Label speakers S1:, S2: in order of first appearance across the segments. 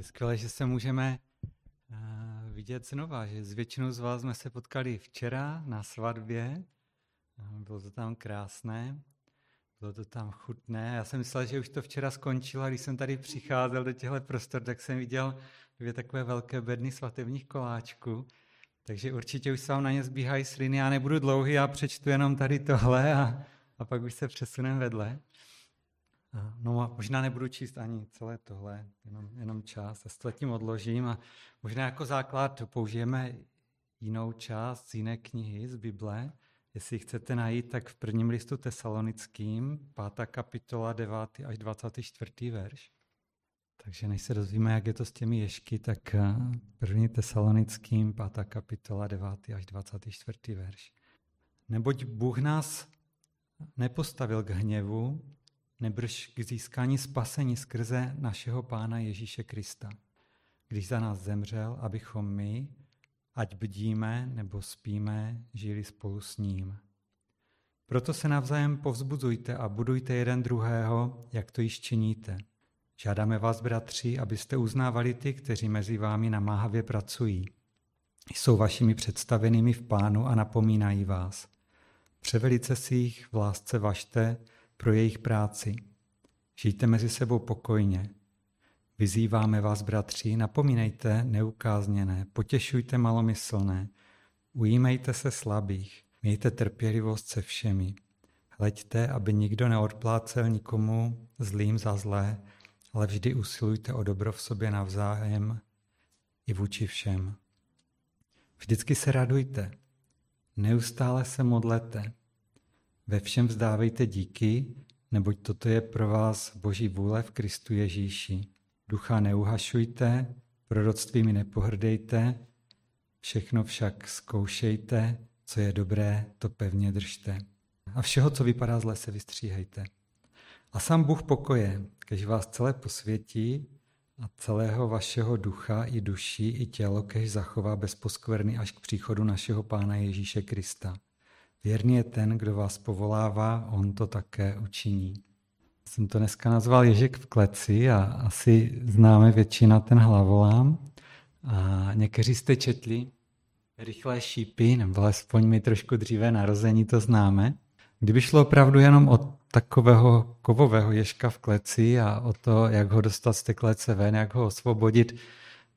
S1: Je skvělé, že se můžeme uh, vidět znova, že s většinou z vás jsme se potkali včera na svatbě. Bylo to tam krásné, bylo to tam chutné. Já jsem myslel, že už to včera skončilo, když jsem tady přicházel do těchto prostor, tak jsem viděl dvě takové velké bedny svatebních koláčků. Takže určitě už se vám na ně zbíhají sliny. Já nebudu dlouhý, já přečtu jenom tady tohle a, a pak už se přesunem vedle. No možná nebudu číst ani celé tohle, jenom, jenom část. Já to tím odložím a možná jako základ použijeme jinou část z jiné knihy z Bible. Jestli chcete najít, tak v prvním listu tesalonickým, 5. kapitola, 9. až 24. verš. Takže než se dozvíme, jak je to s těmi ješky, tak eh, první tesalonickým, 5. kapitola, 9. až 24. verš. Neboť Bůh nás nepostavil k hněvu, nebrž k získání spasení skrze našeho Pána Ježíše Krista, když za nás zemřel, abychom my, ať bdíme nebo spíme, žili spolu s ním. Proto se navzájem povzbuzujte a budujte jeden druhého, jak to již činíte. Žádáme vás, bratři, abyste uznávali ty, kteří mezi vámi namáhavě pracují. Jsou vašimi představenými v pánu a napomínají vás. Převelice si jich v lásce vašte, pro jejich práci. Žijte mezi sebou pokojně. Vyzýváme vás, bratři, napomínejte neukázněné, potěšujte malomyslné, ujímejte se slabých, mějte trpělivost se všemi. Hleďte, aby nikdo neodplácel nikomu zlým za zlé, ale vždy usilujte o dobro v sobě navzájem i vůči všem. Vždycky se radujte, neustále se modlete, ve všem vzdávejte díky, neboť toto je pro vás Boží vůle v Kristu Ježíši. Ducha neuhašujte, proroctvími nepohrdejte, všechno však zkoušejte, co je dobré, to pevně držte. A všeho, co vypadá zle, se vystříhejte. A sám Bůh pokoje, kež vás celé posvětí a celého vašeho ducha i duši i tělo, kež zachová bez poskvrny až k příchodu našeho Pána Ježíše Krista. Věrný je ten, kdo vás povolává, on to také učiní. Jsem to dneska nazval Ježek v kleci a asi známe většina ten hlavolám. A někteří jste četli rychlé šípy, nebo alespoň mi trošku dříve narození to známe. Kdyby šlo opravdu jenom o takového kovového ježka v kleci a o to, jak ho dostat z té klece ven, jak ho osvobodit,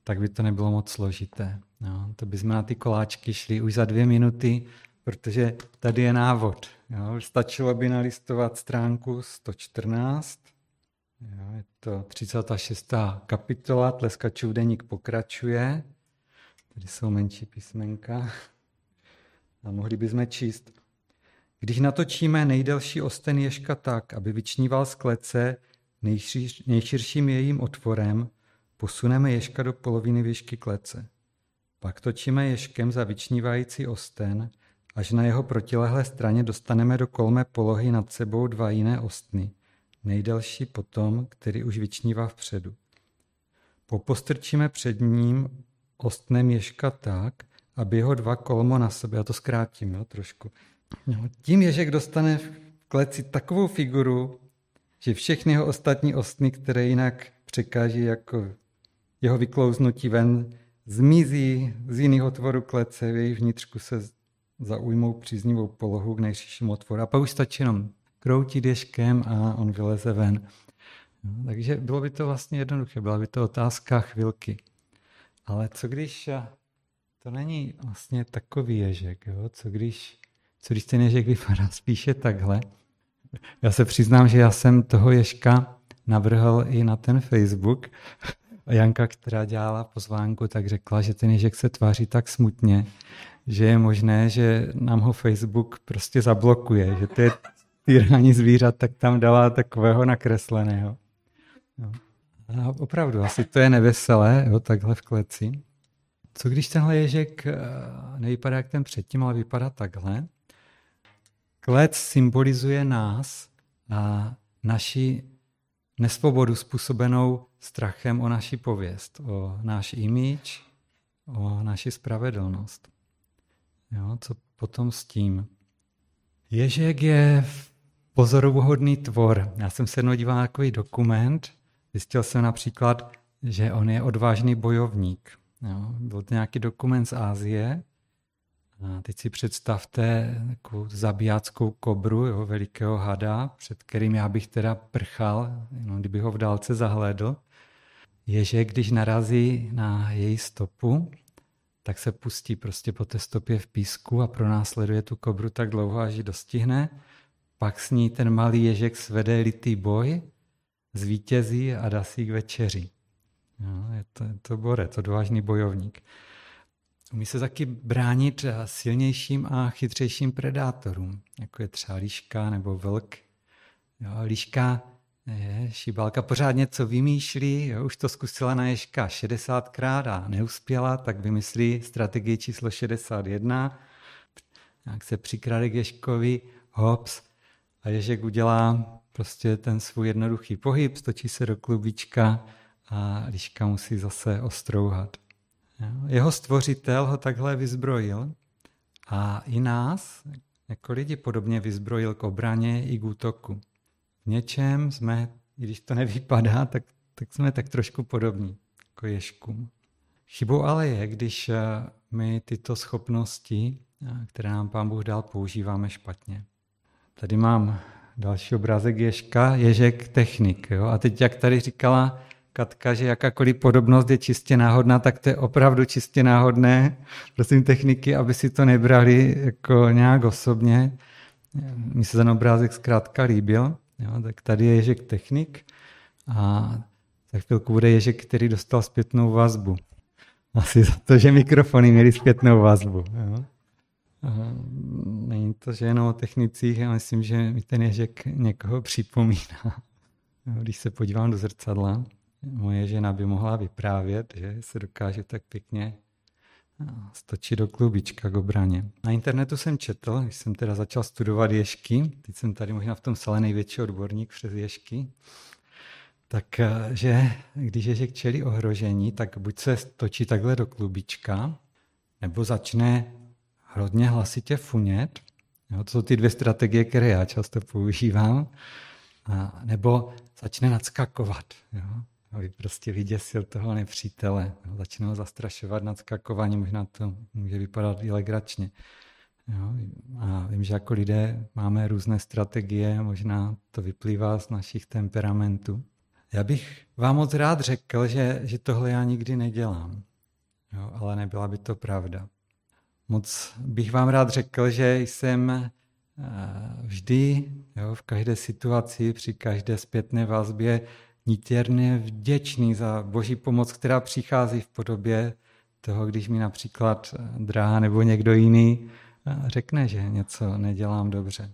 S1: tak by to nebylo moc složité. No, to bychom na ty koláčky šli už za dvě minuty protože tady je návod. Jo. Stačilo by nalistovat stránku 114, jo, je to 36. kapitola, Tleskačův deník pokračuje, tady jsou menší písmenka a mohli bychom číst. Když natočíme nejdelší osten ježka tak, aby vyčníval z klece nejširším jejím otvorem, posuneme ježka do poloviny výšky klece. Pak točíme ježkem za vyčnívající osten, Až na jeho protilehlé straně dostaneme do kolmé polohy nad sebou dva jiné ostny, nejdelší potom, který už vyčnívá vpředu. Popostrčíme před ním ostnem ježka tak, aby jeho dva kolmo na sebe, já to zkrátím jo, trošku. No, tím ježek dostane v kleci takovou figuru, že všechny jeho ostatní ostny, které jinak překáží jako jeho vyklouznutí ven, zmizí z jiných otvorů klece, v jejich vnitřku se zaujmou příznivou polohu k nejširšímu otvoru. A pak už stačí jenom kroutit ješkem a on vyleze ven. No, takže bylo by to vlastně jednoduché, byla by to otázka chvilky. Ale co když to není vlastně takový ježek, jo? Co, když, co když ten ježek vypadá spíše takhle? Já se přiznám, že já jsem toho ježka navrhl i na ten Facebook. A Janka, která dělala pozvánku, tak řekla, že ten ježek se tváří tak smutně, že je možné, že nám ho Facebook prostě zablokuje, že je týrání zvířat, tak tam dala takového nakresleného. Jo. A opravdu, asi to je neveselé, jo, takhle v kleci. Co když tenhle ježek eh, nevypadá jak ten předtím, ale vypadá takhle? Klec symbolizuje nás a naši nesvobodu způsobenou strachem o naši pověst, o náš image, o naši spravedlnost. Jo, co potom s tím? Ježek je pozoruhodný tvor. Já jsem se jednou díval na takový dokument, zjistil jsem například, že on je odvážný bojovník. Jo. Byl to nějaký dokument z Ázie. A teď si představte takovou zabijáckou kobru, jo, velikého hada, před kterým já bych teda prchal, jenom kdyby ho v dálce zahlédl. Je, že když narazí na její stopu, tak se pustí prostě po té stopě v písku a pronásleduje tu kobru tak dlouho, až ji dostihne. Pak s ní ten malý ježek svede litý boj, zvítězí a dá si k večeři. Jo, je, to, je to borec, odvážný bojovník. Umí se taky bránit silnějším a chytřejším predátorům, jako je třeba líška nebo vlk. Jo, líška je, šibálka pořád něco vymýšlí, jo, už to zkusila na ježka 60krát a neuspěla, tak vymyslí strategii číslo 61, jak se přikrade k ježkovi, hops, a ježek udělá prostě ten svůj jednoduchý pohyb, stočí se do klubička a liška musí zase ostrouhat. Jeho stvořitel ho takhle vyzbrojil a i nás, jako lidi, podobně vyzbrojil k obraně i k útoku. V něčem jsme, i když to nevypadá, tak, tak jsme tak trošku podobní jako ježkům. Chybou ale je, když eh, my tyto schopnosti, eh, které nám Pán Bůh dal, používáme špatně. Tady mám další obrázek ježka, ježek technik. Jo? A teď, jak tady říkala Katka, že jakákoliv podobnost je čistě náhodná, tak to je opravdu čistě náhodné. Prosím techniky, aby si to nebrali jako nějak osobně. Mi se ten obrázek zkrátka líbil. Jo? Tak tady je ježek technik a za chvilku bude ježek, který dostal zpětnou vazbu. Asi za to, že mikrofony měly zpětnou vazbu. Jo? Není to, že jenom o technicích, já myslím, že mi ten ježek někoho připomíná. Když se podívám do zrcadla, moje žena by mohla vyprávět, že se dokáže tak pěkně stočit do klubička k obraně. Na internetu jsem četl, když jsem teda začal studovat ježky, teď jsem tady možná v tom sále největší odborník přes ježky, tak že když ježek čelí ohrožení, tak buď se stočí takhle do klubička, nebo začne hodně hlasitě funět. Jo, to jsou ty dvě strategie, které já často používám. A, nebo začne nadskakovat. Jo, aby prostě vyděsil toho nepřítele. Začne ho zastrašovat nadskakování, možná to může vypadat i legračně. Jo, a vím, že jako lidé máme různé strategie, možná to vyplývá z našich temperamentů. Já bych vám moc rád řekl, že, že tohle já nikdy nedělám, jo, ale nebyla by to pravda. Moc bych vám rád řekl, že jsem eh, vždy jo, v každé situaci, při každé zpětné vazbě nitěrně vděčný za boží pomoc, která přichází v podobě toho, když mi například dráha nebo někdo jiný eh, řekne, že něco nedělám dobře.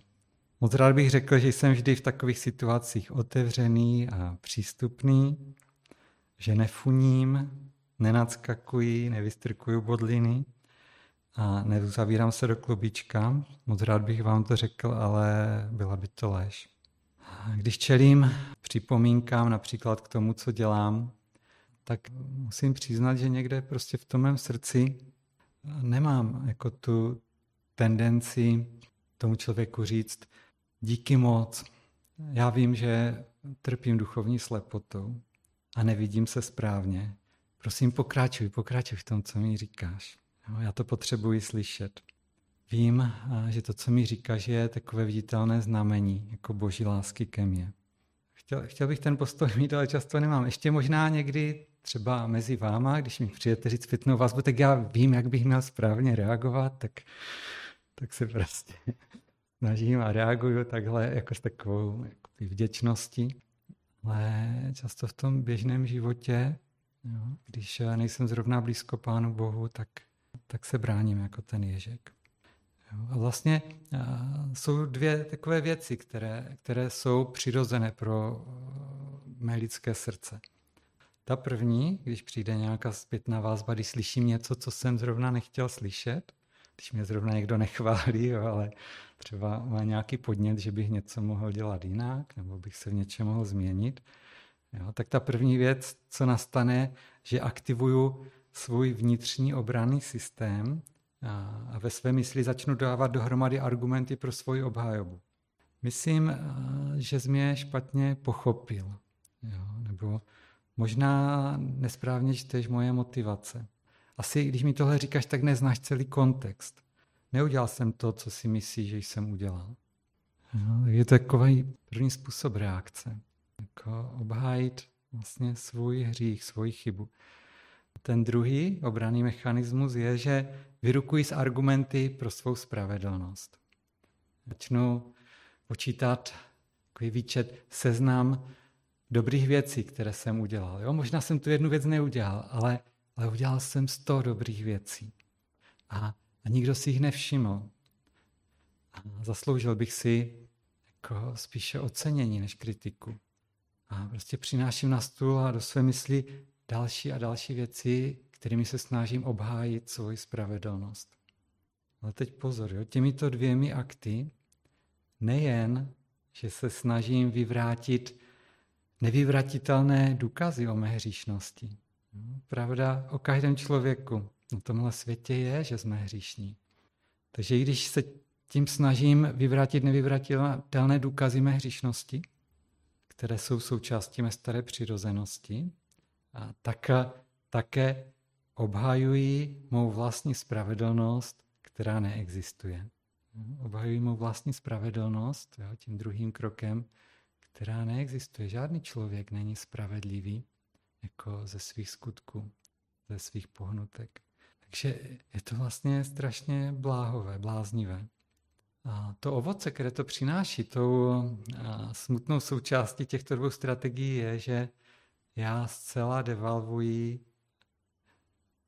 S1: Moc rád bych řekl, že jsem vždy v takových situacích otevřený a přístupný, že nefuním, nenadskakuji, nevystrkuju bodliny, a nezavírám se do klubička. Moc rád bych vám to řekl, ale byla by to lež. Když čelím připomínkám například k tomu, co dělám, tak musím přiznat, že někde prostě v tom mém srdci nemám jako tu tendenci tomu člověku říct díky moc. Já vím, že trpím duchovní slepotou a nevidím se správně. Prosím, pokračuj, pokračuj v tom, co mi říkáš. Já to potřebuji slyšet. Vím, že to, co mi říkáš, je takové viditelné znamení, jako boží lásky ke mně. Chtěl, chtěl bych ten postoj mít, ale často nemám. Ještě možná někdy třeba mezi váma, když mi přijete říct zpětnou vazbu, tak já vím, jak bych měl správně reagovat, tak, tak se prostě snažím a reaguju takhle jako s takovou jako vděčností. Ale často v tom běžném životě, jo, když nejsem zrovna blízko Pánu Bohu, tak tak se bráním jako ten ježek. A vlastně jsou dvě takové věci, které, které jsou přirozené pro mé lidské srdce. Ta první, když přijde nějaká zpětná vázba, když slyším něco, co jsem zrovna nechtěl slyšet, když mě zrovna někdo nechválí, jo, ale třeba má nějaký podnět, že bych něco mohl dělat jinak, nebo bych se v něčem mohl změnit, jo, tak ta první věc, co nastane, že aktivuju svůj vnitřní obranný systém a ve své mysli začnu dávat dohromady argumenty pro svoji obhájobu. Myslím, že jsi mě špatně pochopil. Jo? Nebo možná nesprávně čteš moje motivace. Asi, když mi tohle říkáš, tak neznáš celý kontext. Neudělal jsem to, co si myslíš, že jsem udělal. No, je to takový první způsob reakce. Jako obhájit vlastně svůj hřích, svoji chybu. Ten druhý obraný mechanismus je, že vyrukuji s argumenty pro svou spravedlnost. Začnu počítat takový výčet, seznam dobrých věcí, které jsem udělal. Jo? Možná jsem tu jednu věc neudělal, ale, ale udělal jsem sto dobrých věcí. A, a nikdo si jich nevšiml. A zasloužil bych si jako spíše ocenění než kritiku. A prostě přináším na stůl a do své mysli další a další věci, kterými se snažím obhájit svoji spravedlnost. Ale teď pozor, jo, těmito dvěmi akty nejen, že se snažím vyvrátit nevyvratitelné důkazy o mé hříšnosti. Pravda o každém člověku na tomhle světě je, že jsme hříšní. Takže i když se tím snažím vyvrátit nevyvratitelné důkazy mé hříšnosti, které jsou součástí mé staré přirozenosti, a tak také obhajují mou vlastní spravedlnost, která neexistuje. Obhajují mou vlastní spravedlnost jo, tím druhým krokem, která neexistuje. Žádný člověk není spravedlivý jako ze svých skutků, ze svých pohnutek. Takže je to vlastně strašně bláhové, bláznivé. A to ovoce, které to přináší, tou smutnou součástí těchto dvou strategií je, že já zcela devalvuji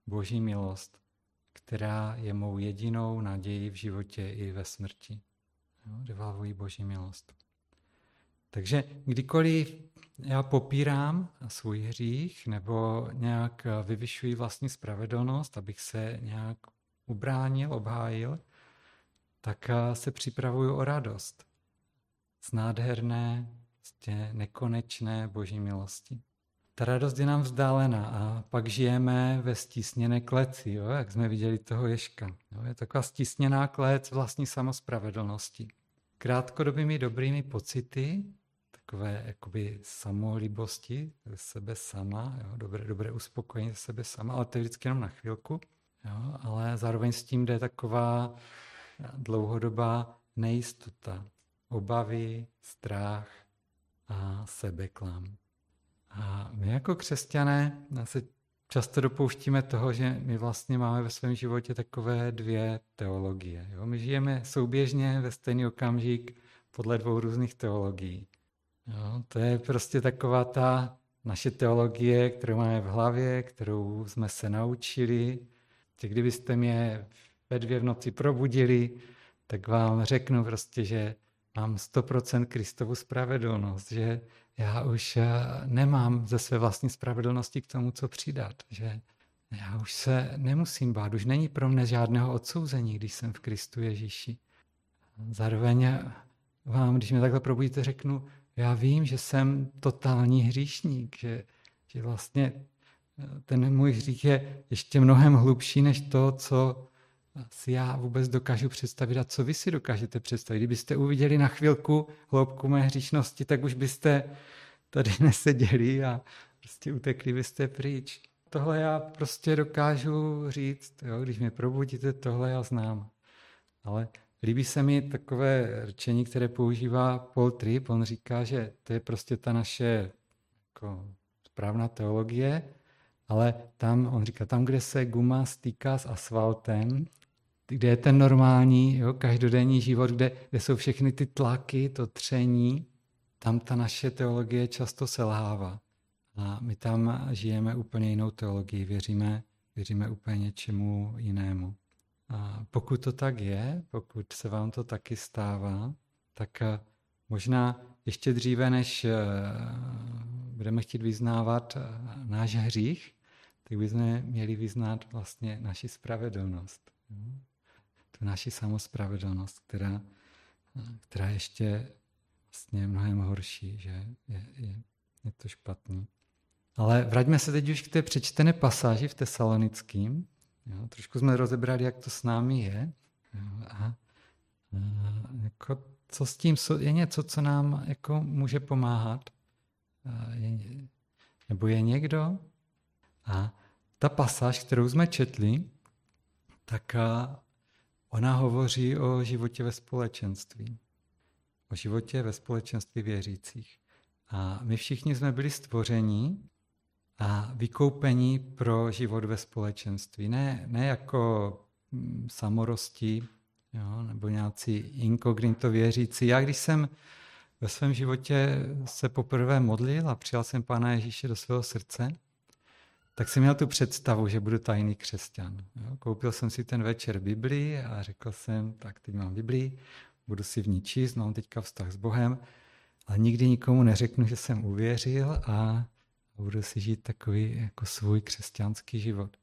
S1: Boží milost, která je mou jedinou naději v životě i ve smrti. Jo, devalvuji Boží milost. Takže kdykoliv já popírám svůj hřích nebo nějak vyvyšuji vlastní spravedlnost, abych se nějak ubránil, obhájil, tak se připravuju o radost z nádherné, prostě nekonečné boží milosti. Ta radost je nám vzdálená a pak žijeme ve stísněné kleci, jo, jak jsme viděli toho Ješka. Jo, je taková stísněná klec vlastní samospravedlnosti. Krátkodobými dobrými pocity, takové jakoby samolibosti ze sebe sama, jo, dobré, dobré uspokojení ze sebe sama, ale to je vždycky jenom na chvilku. Jo, ale zároveň s tím jde taková dlouhodobá nejistota, obavy, strach a sebeklam. A my jako křesťané se často dopouštíme toho, že my vlastně máme ve svém životě takové dvě teologie. Jo? My žijeme souběžně ve stejný okamžik podle dvou různých teologií. Jo? To je prostě taková ta naše teologie, kterou máme v hlavě, kterou jsme se naučili. Že kdybyste mě ve dvě v noci probudili, tak vám řeknu prostě, že mám 100% Kristovu spravedlnost, že já už eh, nemám ze své vlastní spravedlnosti k tomu, co přidat, že já už se nemusím bát, už není pro mě žádného odsouzení, když jsem v Kristu Ježíši. Zároveň vám, když mě takhle probudíte, řeknu, já vím, že jsem totální hříšník, že, že vlastně eh, ten můj hřích je ještě mnohem hlubší než to, co si já vůbec dokážu představit a co vy si dokážete představit. Kdybyste uviděli na chvilku hloubku mé hříšnosti, tak už byste tady neseděli a prostě utekli byste pryč. Tohle já prostě dokážu říct, jo? když mě probudíte, tohle já znám. Ale líbí se mi takové řečení, které používá Paul Tripp. On říká, že to je prostě ta naše jako, správná teologie, ale tam, on říká, tam, kde se guma stýká s asfaltem, kde je ten normální, jo, každodenní život, kde, kde jsou všechny ty tlaky, to tření, tam ta naše teologie často selhává. A my tam žijeme úplně jinou teologii, věříme, věříme úplně něčemu jinému. A pokud to tak je, pokud se vám to taky stává, tak eh, možná ještě dříve, než eh, budeme chtít vyznávat eh, náš hřích, tak bychom měli vyznat vlastně naši spravedlnost tu naši samospravedlnost, která, která ještě vlastně mnohem horší, že je, je, je to špatný. Ale vraťme se teď už k té přečtené pasáži v Tesalonickým. Jo, trošku jsme rozebrali, jak to s námi je. A, a jako, co s tím je něco, co nám jako může pomáhat. A je, Nebo je někdo? A ta pasáž, kterou jsme četli, tak ona hovoří o životě ve společenství. O životě ve společenství věřících. A my všichni jsme byli stvoření a vykoupení pro život ve společenství. Ne, ne jako mm, samorosti jo, nebo nějací inkognito věřící. Já když jsem ve svém životě se poprvé modlil a přijal jsem Pána Ježíše do svého srdce, tak jsem měl tu představu, že budu tajný křesťan. Jo. Koupil jsem si ten večer Biblii a řekl jsem, tak teď mám Biblii, budu si v ní číst, mám teďka vztah s Bohem, ale nikdy nikomu neřeknu, že jsem uvěřil a budu si žít takový jako svůj křesťanský život.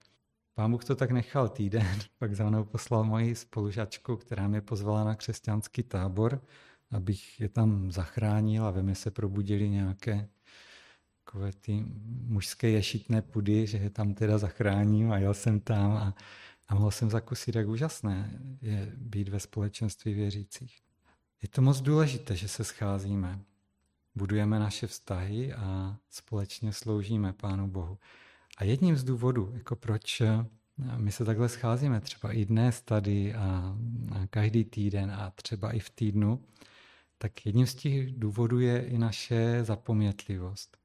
S1: Pán Bůh to tak nechal týden, pak za mnou poslal moji spolužačku, která mě pozvala na křesťanský tábor, abych je tam zachránil a ve mě se probudili nějaké takové ty mužské ješitné pudy, že je tam teda zachráním a jel jsem tam a, a mohl jsem zakusit, jak úžasné je být ve společenství věřících. Je to moc důležité, že se scházíme, budujeme naše vztahy a společně sloužíme Pánu Bohu. A jedním z důvodů, jako proč my se takhle scházíme, třeba i dnes tady a, a každý týden a třeba i v týdnu, tak jedním z těch důvodů je i naše zapomnětlivost.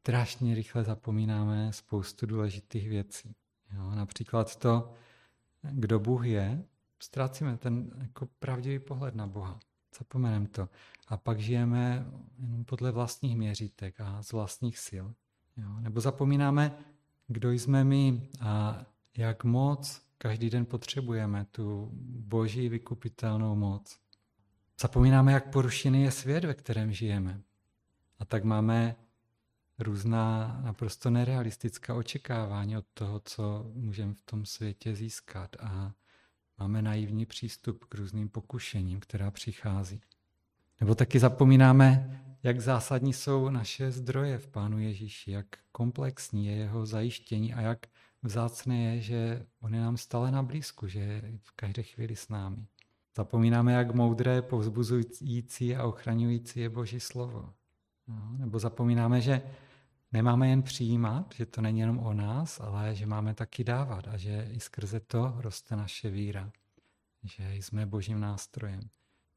S1: Strašně rychle zapomínáme spoustu důležitých věcí. Jo, například to, kdo Bůh je, ztrácíme ten jako pravdivý pohled na Boha. Zapomeneme to. A pak žijeme jenom podle vlastních měřítek a z vlastních sil. Jo? Nebo zapomínáme, kdo jsme my a jak moc každý den potřebujeme tu boží vykupitelnou moc. Zapomínáme, jak porušený je svět, ve kterém žijeme. A tak máme různá naprosto nerealistická očekávání od toho, co můžeme v tom světě získat. A máme naivní přístup k různým pokušením, která přichází. Nebo taky zapomínáme, jak zásadní jsou naše zdroje v Pánu Ježíši, jak komplexní je jeho zajištění a jak vzácné je, že on je nám stále na blízku, že je v každé chvíli s námi. Zapomínáme, jak moudré, povzbuzující a ochraňující je Boží slovo. No, nebo zapomínáme, že nemáme jen přijímat, že to není jenom o nás, ale že máme taky dávat a že i skrze to roste naše víra, že jsme Božím nástrojem.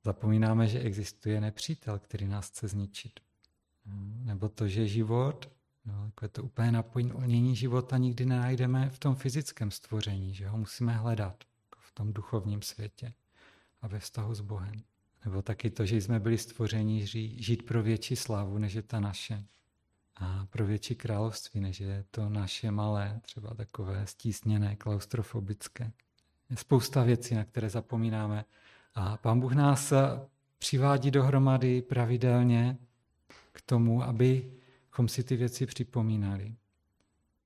S1: Zapomínáme, že existuje nepřítel, který nás chce zničit. Nebo to, že život, no, je to úplně naplnění života nikdy nenajdeme v tom fyzickém stvoření, že ho musíme hledat jako v tom duchovním světě a ve vztahu s Bohem. Nebo taky to, že jsme byli stvoření žít pro větší slávu, než je ta naše. A pro větší království, než je to naše malé, třeba takové stísněné, klaustrofobické. Je spousta věcí, na které zapomínáme a pán Bůh nás přivádí dohromady pravidelně k tomu, abychom si ty věci připomínali,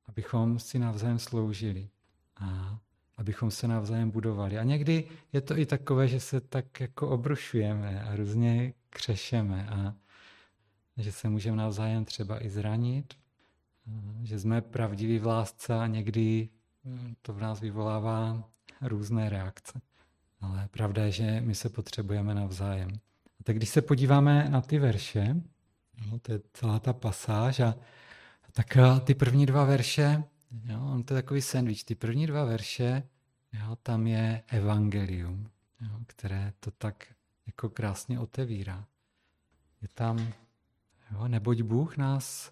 S1: abychom si navzájem sloužili a abychom se navzájem budovali. A někdy je to i takové, že se tak jako obrušujeme a různě křešeme a že se můžeme navzájem třeba i zranit, že jsme pravdiví v lásce a někdy to v nás vyvolává různé reakce. Ale pravda je, že my se potřebujeme navzájem. A tak když se podíváme na ty verše, no, to je celá ta pasáž, a tak ty první dva verše, jo, on to je takový sandwich, ty první dva verše, jo, tam je evangelium, jo, které to tak jako krásně otevírá. Je tam, jo, neboť Bůh nás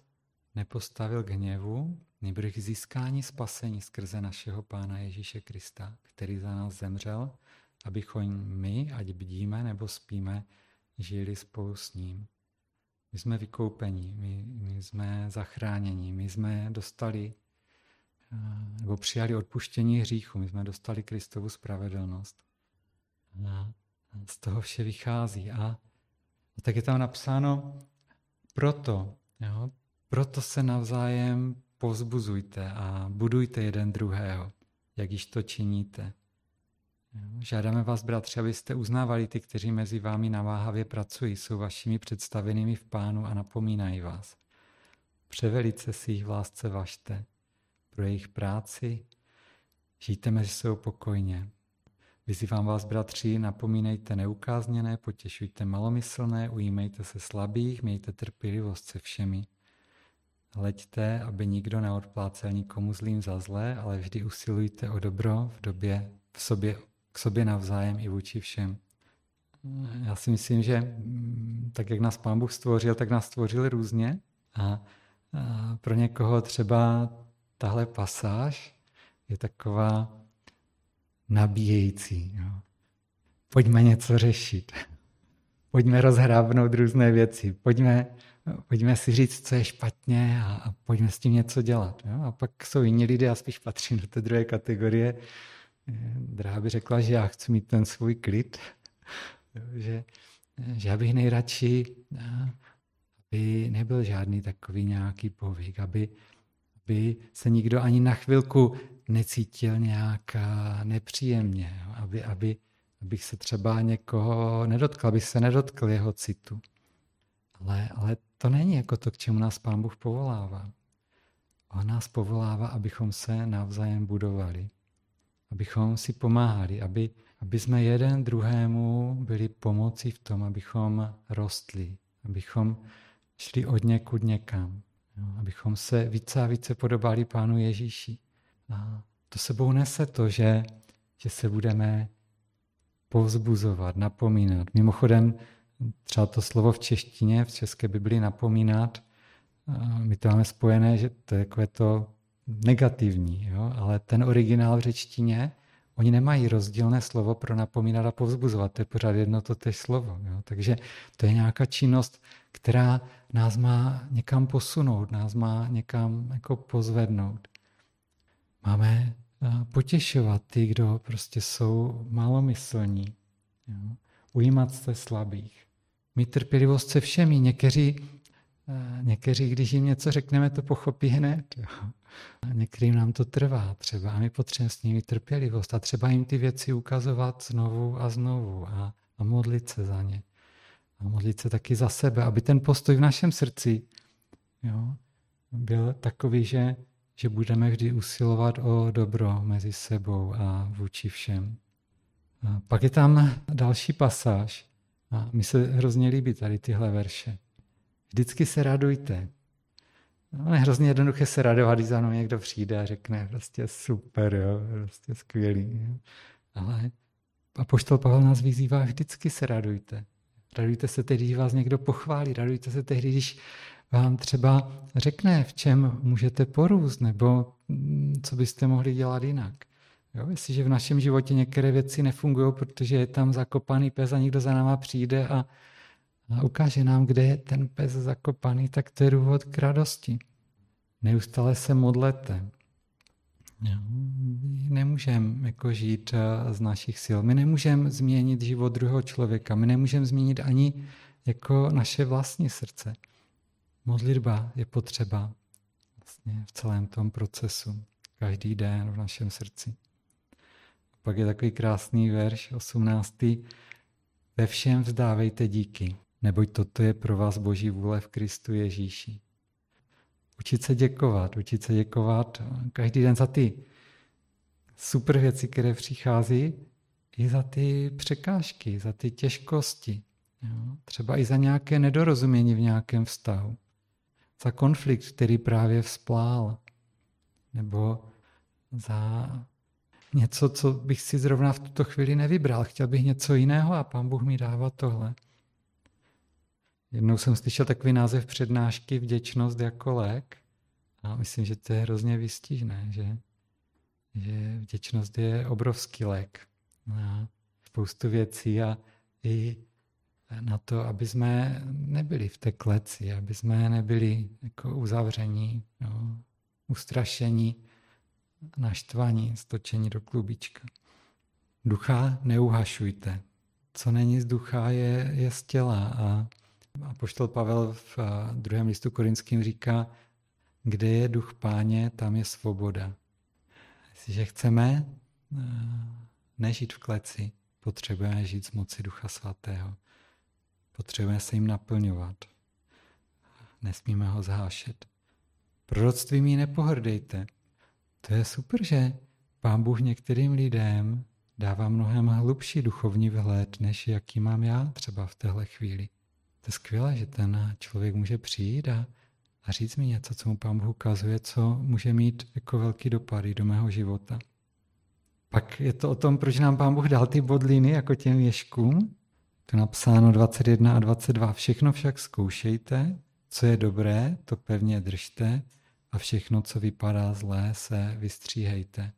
S1: nepostavil k hněvu, nebož k získání spasení skrze našeho Pána Ježíše Krista, který za nás zemřel abychom my, ať bdíme nebo spíme, žili spolu s ním. My jsme vykoupení, my, my jsme zachráněni, my jsme dostali eh, nebo přijali odpuštění hříchu, my jsme dostali Kristovu spravedlnost. A z toho vše vychází. A, a tak je tam napsáno, proto, jo, proto se navzájem povzbuzujte a budujte jeden druhého, jak již to činíte. Žádáme vás, bratři, abyste uznávali ty, kteří mezi vámi naváhavě pracují, jsou vašimi představenými v pánu a napomínají vás. Převelice si jich v lásce vašte. Pro jejich práci žijte mezi sebou pokojně. Vyzývám vás, bratři, napomínejte neukázněné, potěšujte malomyslné, ujímejte se slabých, mějte trpělivost se všemi. Leďte, aby nikdo neodplácel nikomu zlým za zlé, ale vždy usilujte o dobro v době v sobě, k sobě navzájem i vůči všem. Já si myslím, že mm, tak, jak nás Pán Bůh stvořil, tak nás stvořil různě. A, a pro někoho třeba tahle pasáž je taková nabíjející. Jo. Pojďme něco řešit. Pojďme rozhrábnout různé věci. Pojďme, pojďme si říct, co je špatně a, a pojďme s tím něco dělat. Jo. A pak jsou jiní lidé, já spíš patřím do té druhé kategorie. Drahá by řekla, že já chci mít ten svůj klid, že, že já bych nejradši, aby nebyl žádný takový nějaký povyk, aby, aby se nikdo ani na chvilku necítil nějak nepříjemně, aby, aby, abych se třeba někoho nedotkl, aby se nedotkl jeho citu. Ale, ale to není jako to, k čemu nás Pán Bůh povolává. On nás povolává, abychom se navzájem budovali, abychom si pomáhali, aby, aby jsme jeden druhému byli pomocí v tom, abychom rostli, abychom šli od někud někam, jo, abychom se více a více podobali Pánu Ježíši. A to sebou nese to, že, že se budeme povzbuzovat, napomínat. Mimochodem, třeba to slovo v češtině, v české Biblii napomínat, my to máme spojené, že to je takové to negativní, jo? ale ten originál v řečtině, oni nemají rozdílné slovo pro napomínat a povzbuzovat, to je pořád jedno to tež slovo. Jo? Takže to je nějaká činnost, která nás má někam posunout, nás má někam jako pozvednout. Máme eh, potěšovat ty, kdo prostě jsou malomyslní. Jo? Ujímat se slabých. Mít trpělivost se všemi. Někteří, eh, někteří, když jim něco řekneme, to pochopí hned. Jo? A některým nám to trvá třeba a my potřebujeme s nimi trpělivost a třeba jim ty věci ukazovat znovu a znovu a, a modlit se za ně. A modlit se taky za sebe, aby ten postoj v našem srdci jo, byl takový, že že budeme vždy usilovat o dobro mezi sebou a vůči všem. A pak je tam další pasáž. A mi se hrozně líbí tady tyhle verše. Vždycky se radujte. No, je hrozně jednoduché se radovat, když za mnou někdo přijde a řekne prostě super, jo, prostě skvělý. Jo. Ale a poštol Pavel nás vyzývá, vždycky se radujte. Radujte se tehdy, když vás někdo pochválí, radujte se tehdy, když vám třeba řekne, v čem můžete porůst, nebo mm, co byste mohli dělat jinak. Jo, jestliže v našem životě některé věci nefungují, protože je tam zakopaný pes a někdo za náma přijde a, a ukáže nám, kde je ten pes zakopaný, tak to je důvod k radosti. Neustále se modlete. Jo, nemůžeme jako žít eh, z našich sil. My nemůžeme změnit život druhého člověka. My nemůžeme změnit ani jako naše vlastní srdce. Modlitba je potřeba vlastně v celém tom procesu, každý den v našem srdci. A pak je takový krásný verš, 18. Ve všem vzdávejte díky, neboť toto je pro vás Boží vůle v Kristu Ježíši. Učit se děkovat, učit se děkovat každý den za ty super věci, které přichází, i za ty překážky, za ty těžkosti. Jo? Třeba i za nějaké nedorozumění v nějakém vztahu za konflikt, který právě vzplál, nebo za něco, co bych si zrovna v tuto chvíli nevybral. Chtěl bych něco jiného a pán Bůh mi dává tohle. Jednou jsem slyšel takový název přednášky Vděčnost jako lék a myslím, že to je hrozně vystižné, že, že vděčnost je obrovský lék na spoustu věcí a i na to, aby jsme nebyli v té kleci, aby jsme nebyli jako uzavření, no, ustrašení, naštvaní, stočení do klubička. Ducha neuhašujte. Co není z ducha, je, je z těla. A, a poštol Pavel v druhém listu korinským říká, kde je duch páně, tam je svoboda. Jestliže chceme nežít v kleci, potřebujeme žít z moci Ducha Svatého. Potřebujeme se jim naplňovat. Nesmíme ho zhášet. Proroctvím ji nepohrdejte. To je super, že Pán Bůh některým lidem dává mnohem hlubší duchovní vhled, než jaký mám já třeba v téhle chvíli. To je skvělé, že ten člověk může přijít a, a říct mi něco, co mu Pán Bůh ukazuje, co může mít jako velký dopady do mého života. Pak je to o tom, proč nám Pán Bůh dal ty bodliny jako těm ježkům. To napsáno 21 a 22. Všechno však zkoušejte, co je dobré, to pevně držte a všechno, co vypadá zlé, se vystříhejte.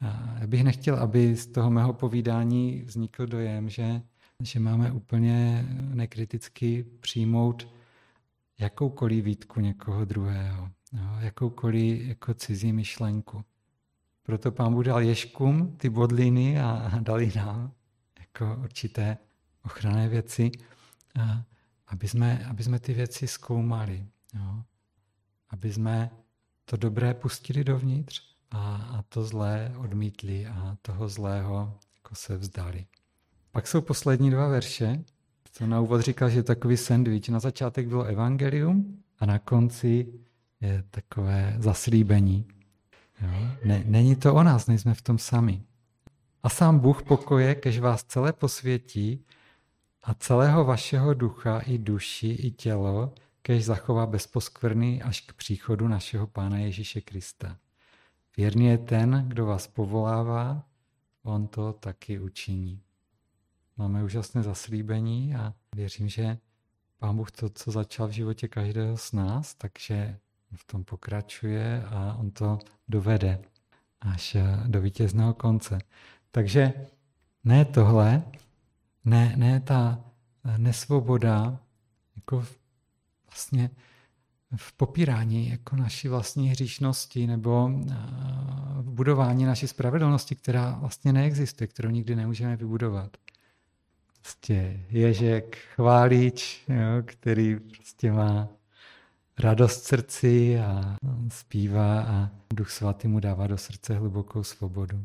S1: A já bych nechtěl, aby z toho mého povídání vznikl dojem, že, že máme úplně nekriticky přijmout jakoukoliv výtku někoho druhého, jo, jakoukoliv jako cizí myšlenku. Proto pán Bůh dal ješkům ty bodliny a dal nám jako určité ochranné věci, a aby, jsme, aby jsme ty věci zkoumali. Jo. Aby jsme to dobré pustili dovnitř a, a to zlé odmítli a toho zlého jako se vzdali. Pak jsou poslední dva verše. To na úvod říkal, že je takový sandwich. Na začátek bylo evangelium a na konci je takové zaslíbení. Jo? Ne, není to o nás, nejsme v tom sami. A sám Bůh pokoje, kež vás celé posvětí a celého vašeho ducha i duši i tělo, kež zachová bezposkvrný až k příchodu našeho Pána Ježíše Krista. Věrný je ten, kdo vás povolává, on to taky učiní. Máme úžasné zaslíbení a věřím, že Pán Bůh to, co začal v životě každého z nás, takže v tom pokračuje a on to dovede až do vítězného konce. Takže ne tohle, ne, ne ta nesvoboda, jako vlastně v popírání jako naší vlastní hříšnosti nebo v budování naší spravedlnosti, která vlastně neexistuje, kterou nikdy nemůžeme vybudovat. Prostě Ježek, chválič, jo, který prostě má radost srdci a zpívá a Duch Svatý mu dává do srdce hlubokou svobodu.